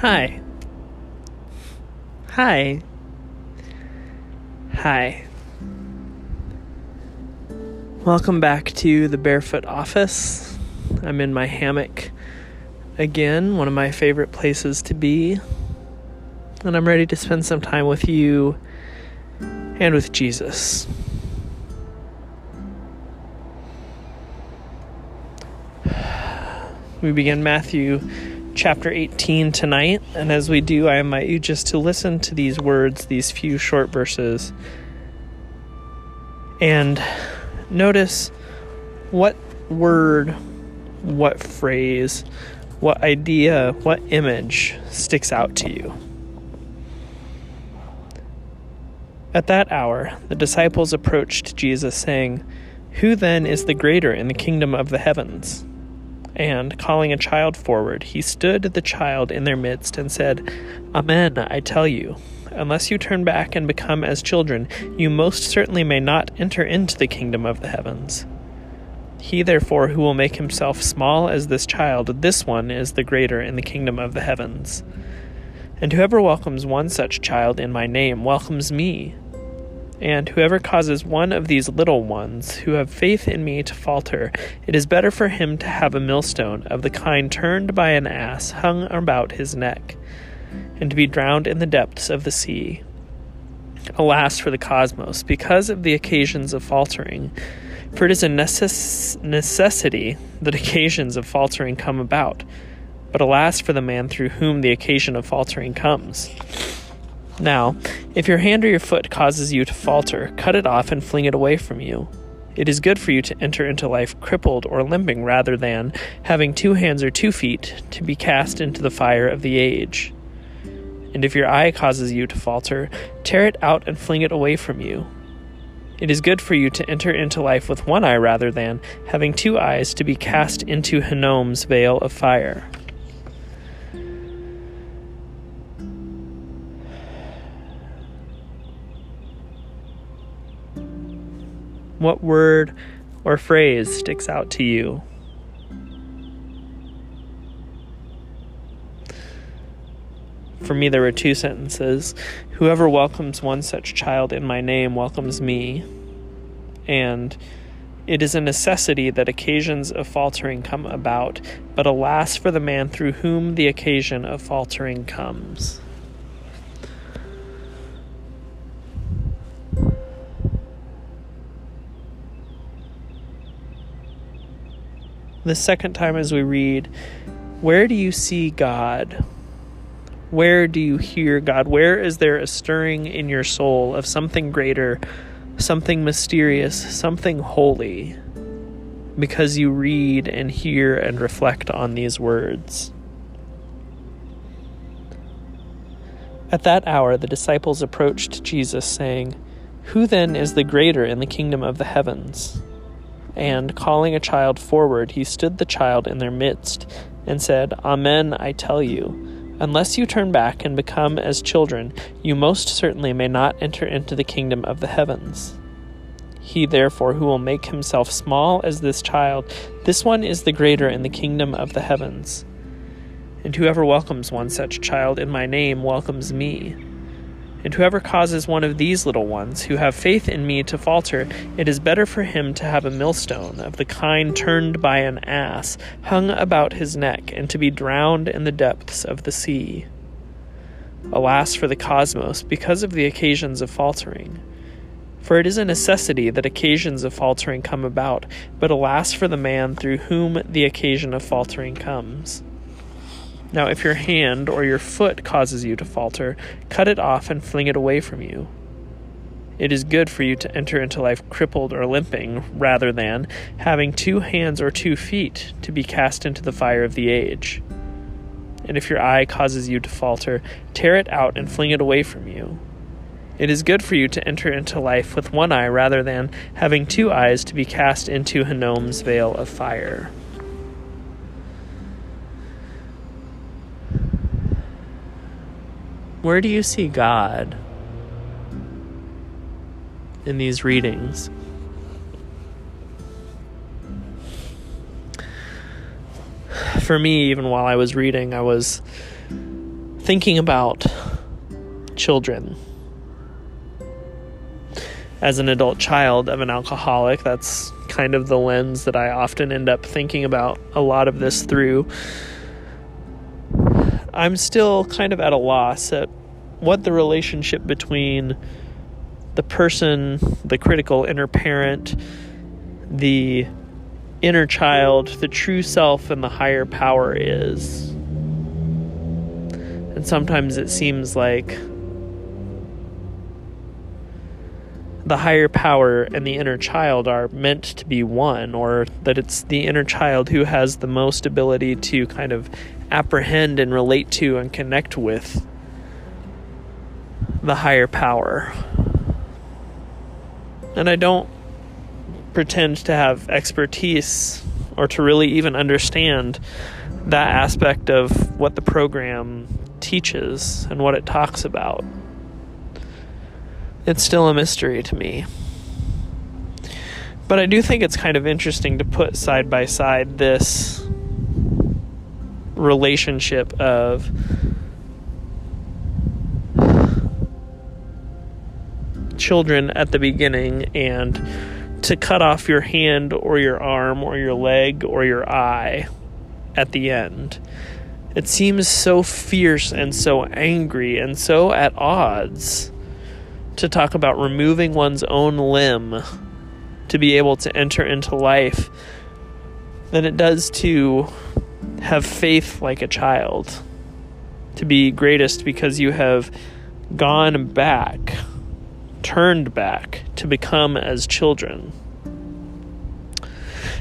Hi. Hi. Hi. Welcome back to the Barefoot Office. I'm in my hammock again, one of my favorite places to be. And I'm ready to spend some time with you and with Jesus. We begin Matthew chapter 18 tonight, and as we do, I invite you just to listen to these words, these few short verses, and notice what word, what phrase, what idea, what image sticks out to you. At that hour, the disciples approached Jesus, saying, Who then is the greater in the kingdom of the heavens? And, calling a child forward, he stood the child in their midst and said, Amen, I tell you, unless you turn back and become as children, you most certainly may not enter into the kingdom of the heavens. He, therefore, who will make himself small as this child, this one is the greater in the kingdom of the heavens. And whoever welcomes one such child in my name welcomes me. And whoever causes one of these little ones who have faith in me to falter, it is better for him to have a millstone of the kind turned by an ass hung about his neck, and to be drowned in the depths of the sea. Alas for the cosmos, because of the occasions of faltering. For it is a necess- necessity that occasions of faltering come about. But alas for the man through whom the occasion of faltering comes. Now, if your hand or your foot causes you to falter, cut it off and fling it away from you. It is good for you to enter into life crippled or limping rather than, having two hands or two feet, to be cast into the fire of the age. And if your eye causes you to falter, tear it out and fling it away from you. It is good for you to enter into life with one eye rather than, having two eyes, to be cast into Hinnom's vale of fire. What word or phrase sticks out to you? For me, there were two sentences. Whoever welcomes one such child in my name welcomes me. And it is a necessity that occasions of faltering come about, but alas for the man through whom the occasion of faltering comes. The second time, as we read, Where do you see God? Where do you hear God? Where is there a stirring in your soul of something greater, something mysterious, something holy? Because you read and hear and reflect on these words. At that hour, the disciples approached Jesus, saying, Who then is the greater in the kingdom of the heavens? And calling a child forward, he stood the child in their midst and said, Amen, I tell you, unless you turn back and become as children, you most certainly may not enter into the kingdom of the heavens. He, therefore, who will make himself small as this child, this one is the greater in the kingdom of the heavens. And whoever welcomes one such child in my name welcomes me. And whoever causes one of these little ones who have faith in me to falter, it is better for him to have a millstone of the kind turned by an ass hung about his neck and to be drowned in the depths of the sea. Alas for the cosmos, because of the occasions of faltering. For it is a necessity that occasions of faltering come about, but alas for the man through whom the occasion of faltering comes. Now, if your hand or your foot causes you to falter, cut it off and fling it away from you. It is good for you to enter into life crippled or limping, rather than, having two hands or two feet, to be cast into the fire of the age. And if your eye causes you to falter, tear it out and fling it away from you. It is good for you to enter into life with one eye rather than having two eyes to be cast into Hinnom's vale of fire. Where do you see God in these readings? For me, even while I was reading, I was thinking about children as an adult child of an alcoholic, that's kind of the lens that I often end up thinking about a lot of this through. I'm still kind of at a loss at what the relationship between the person, the critical inner parent, the inner child, the true self, and the higher power is. And sometimes it seems like the higher power and the inner child are meant to be one, or that it's the inner child who has the most ability to kind of apprehend and relate to and connect with the higher power. And I don't pretend to have expertise or to really even understand that aspect of what the program teaches and what it talks about. It's still a mystery to me. But I do think it's kind of interesting to put side by side this relationship of children at the beginning and to cut off your hand or your arm or your leg or your eye at the end. It seems so fierce and so angry and so at odds to talk about removing one's own limb to be able to enter into life than it does to have faith like a child, to be greatest because you have gone back turned back to become as children.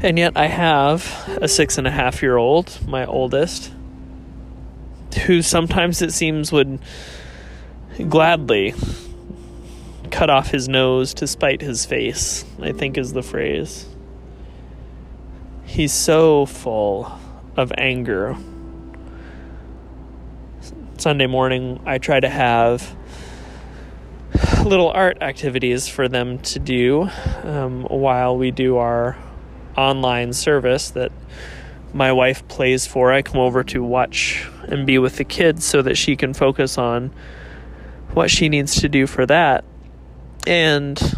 And yet, I have a six and a half year old, my oldest, who sometimes it seems would gladly cut off his nose to spite his face, I think is the phrase. He's so full of anger. Sunday morning, I try to have little art activities for them to do um, while we do our online service that my wife plays for. I come over to watch and be with the kids so that she can focus on what she needs to do for that. And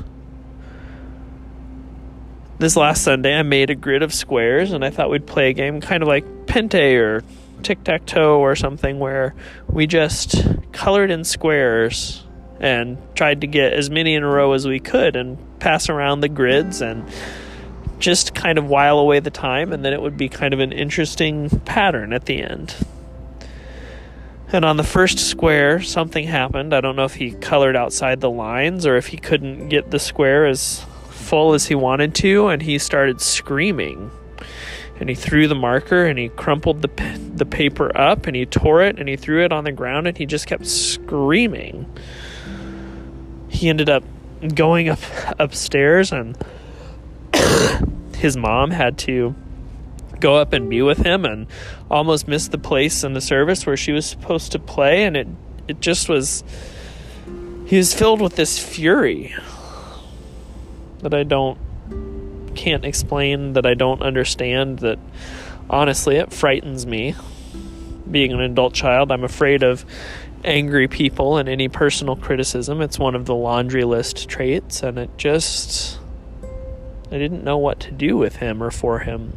this last Sunday, I made a grid of squares and I thought we'd play a game kind of like Pente or tic tac toe or something where we just colored in squares and tried to get as many in a row as we could and pass around the grids and just kind of while away the time, and then it would be kind of an interesting pattern at the end. And on the first square, something happened. I don't know if he colored outside the lines or if he couldn't get the square as full as he wanted to, and he started screaming. And he threw the marker and he crumpled the the paper up and he tore it and he threw it on the ground and he just kept screaming he ended up going up upstairs and his mom had to go up and be with him and almost missed the place in the service where she was supposed to play and it it just was he was filled with this fury that I don't can't explain that I don't understand that honestly it frightens me being an adult child I'm afraid of angry people and any personal criticism. It's one of the laundry list traits, and it just. I didn't know what to do with him or for him.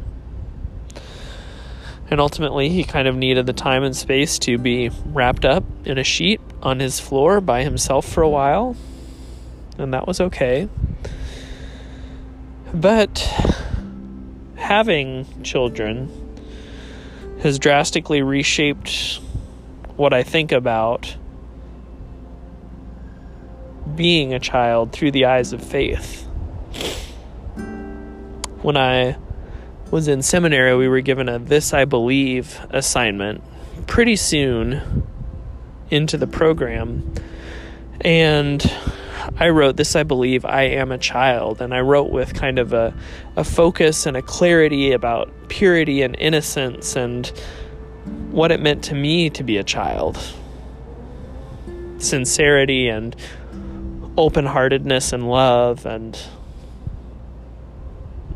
And ultimately, he kind of needed the time and space to be wrapped up in a sheet on his floor by himself for a while. And that was okay. But having children has drastically reshaped what I think about being a child through the eyes of faith. When I was in seminary, we were given a This I Believe assignment pretty soon into the program. And I wrote This I Believe I Am a Child. And I wrote with kind of a, a focus and a clarity about purity and innocence and what it meant to me to be a child sincerity and open heartedness and love, and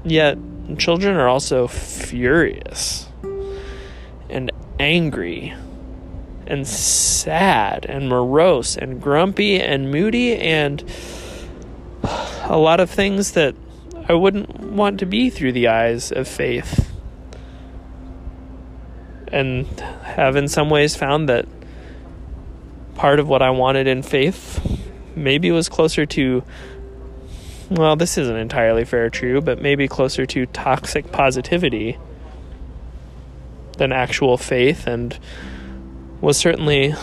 yet children are also furious and angry and sad and morose and grumpy and moody and a lot of things that I wouldn't want to be through the eyes of faith. And have in some ways found that part of what I wanted in faith maybe was closer to well, this isn't entirely fair true, but maybe closer to toxic positivity than actual faith and was certainly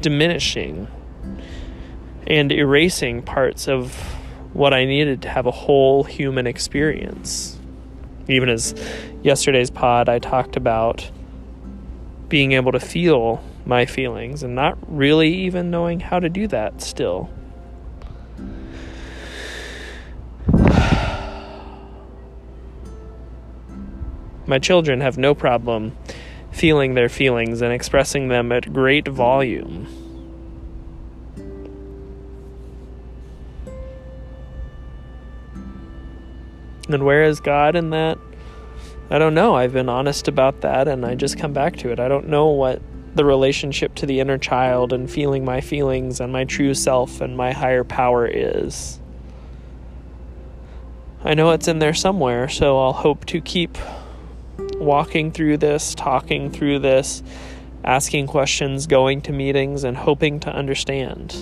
diminishing and erasing parts of what I needed to have a whole human experience. Even as yesterday's pod, I talked about being able to feel my feelings and not really even knowing how to do that still. My children have no problem feeling their feelings and expressing them at great volume. And where is God in that? I don't know. I've been honest about that and I just come back to it. I don't know what the relationship to the inner child and feeling my feelings and my true self and my higher power is. I know it's in there somewhere, so I'll hope to keep walking through this, talking through this, asking questions, going to meetings, and hoping to understand.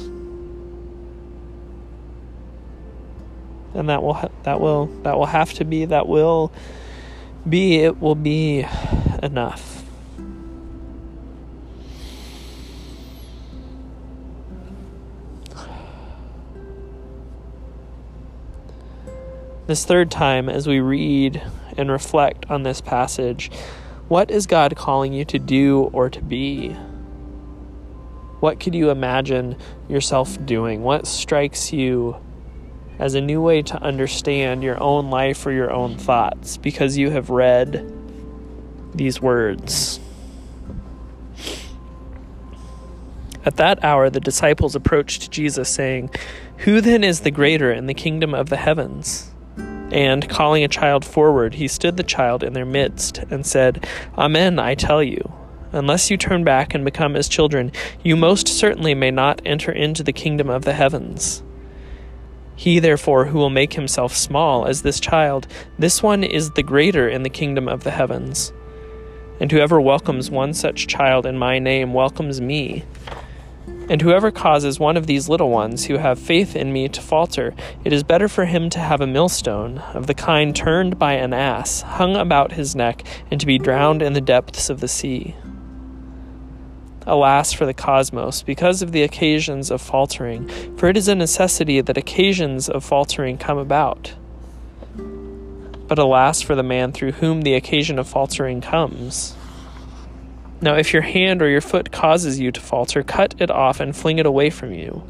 And that will ha- that will that will have to be that will be it will be enough. This third time, as we read and reflect on this passage, what is God calling you to do or to be? What could you imagine yourself doing? What strikes you as a new way to understand your own life or your own thoughts because you have read these words? At that hour, the disciples approached Jesus, saying, Who then is the greater in the kingdom of the heavens? And calling a child forward, he stood the child in their midst and said, Amen, I tell you. Unless you turn back and become as children, you most certainly may not enter into the kingdom of the heavens. He, therefore, who will make himself small as this child, this one is the greater in the kingdom of the heavens. And whoever welcomes one such child in my name welcomes me. And whoever causes one of these little ones who have faith in me to falter, it is better for him to have a millstone, of the kind turned by an ass, hung about his neck, and to be drowned in the depths of the sea. Alas for the cosmos, because of the occasions of faltering, for it is a necessity that occasions of faltering come about. But alas for the man through whom the occasion of faltering comes. Now, if your hand or your foot causes you to falter, cut it off and fling it away from you.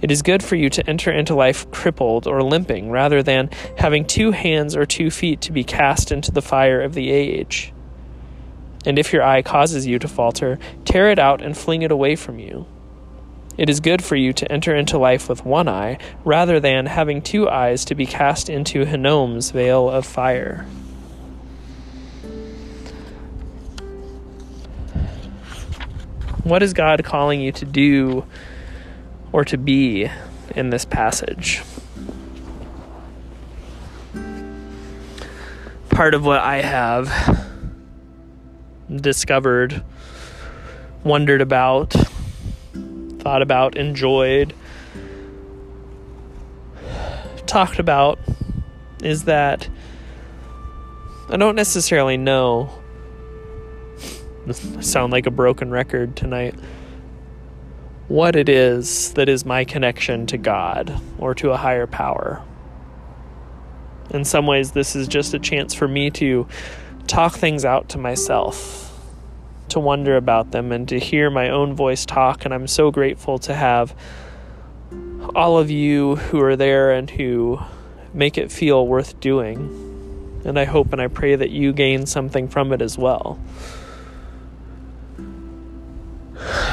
It is good for you to enter into life crippled or limping, rather than having two hands or two feet to be cast into the fire of the age. And if your eye causes you to falter, tear it out and fling it away from you. It is good for you to enter into life with one eye, rather than having two eyes to be cast into Hinnom's vale of fire. What is God calling you to do or to be in this passage? Part of what I have discovered, wondered about, thought about, enjoyed, talked about is that I don't necessarily know sound like a broken record tonight. What it is that is my connection to God or to a higher power. In some ways, this is just a chance for me to talk things out to myself, to wonder about them, and to hear my own voice talk. And I'm so grateful to have all of you who are there and who make it feel worth doing. And I hope and I pray that you gain something from it as well.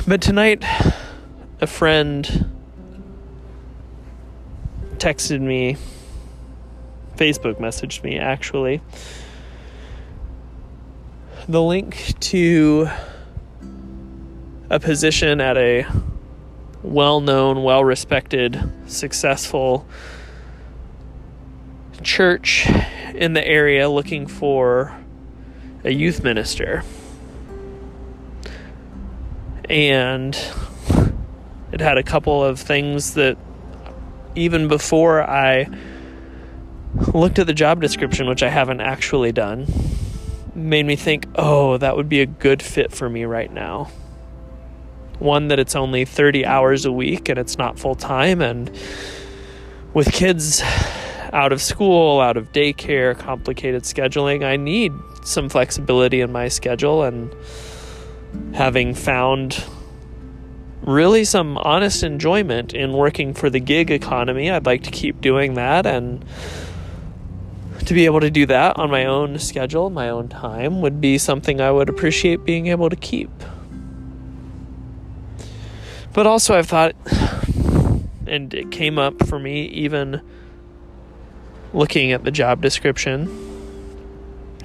But tonight, a friend texted me, Facebook messaged me actually, the link to a position at a well known, well respected, successful church in the area looking for a youth minister. And it had a couple of things that even before I looked at the job description, which I haven't actually done, made me think, oh, that would be a good fit for me right now. One, that it's only 30 hours a week and it's not full time, and with kids out of school, out of daycare, complicated scheduling, I need some flexibility in my schedule. And having found really some honest enjoyment in working for the gig economy, I'd like to keep doing that. And to be able to do that on my own schedule, my own time, would be something I would appreciate being able to keep. But also, I've thought, and it came up for me even looking at the job description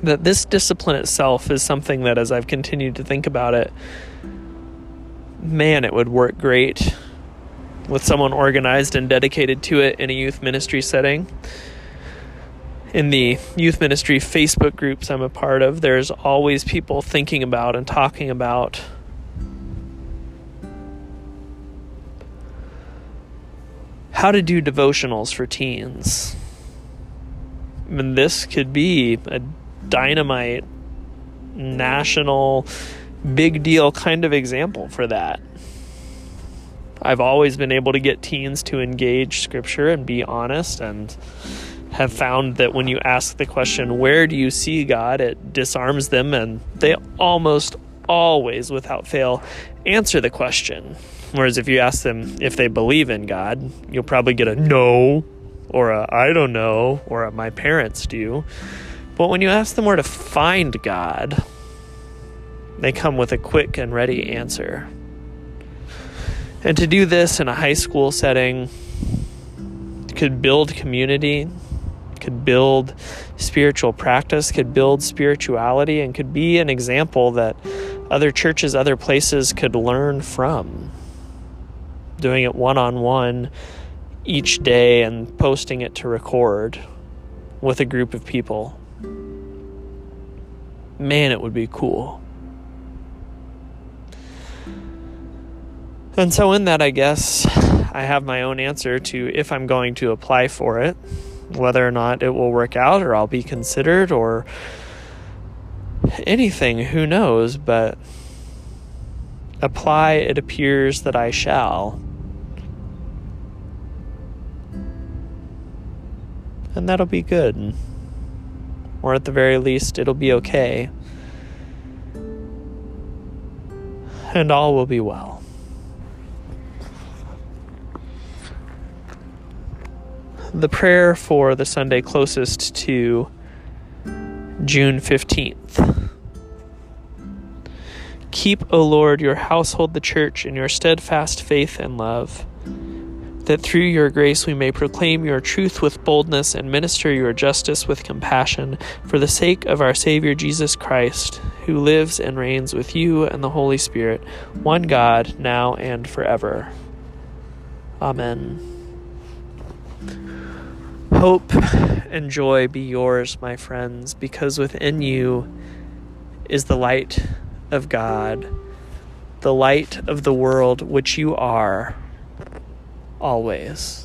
that this discipline itself is something that as I've continued to think about it, man, it would work great with someone organized and dedicated to it in a youth ministry setting. In the youth ministry Facebook groups I'm a part of, there's always people thinking about and talking about how to do devotionals for teens and this could be a dynamite national big deal kind of example for that. I've always been able to get teens to engage scripture and be honest and have found that when you ask the question, Where do you see God? it disarms them and they almost always, without fail, answer the question. Whereas if you ask them if they believe in God, you'll probably get a no or a I don't know, or a my parents do. But when you ask them where to find God, they come with a quick and ready answer. And to do this in a high school setting could build community, could build spiritual practice, could build spirituality, and could be an example that other churches, other places could learn from. Doing it one on one each day and posting it to record with a group of people. Man, it would be cool. And so, in that, I guess I have my own answer to if I'm going to apply for it, whether or not it will work out or I'll be considered or anything, who knows, but apply, it appears that I shall. and that'll be good. Or at the very least, it'll be okay. And all will be well. The prayer for the Sunday closest to June 15th. Keep, O Lord, your household, the church, in your steadfast faith and love that through your grace we may proclaim your truth with boldness and minister your justice with compassion, for the sake of our Savior Jesus Christ, who lives and reigns with you and the Holy Spirit, one God, now and forever. Amen. Hope and joy be yours, my friends, because within you is the light of God, the light of the world which you are always.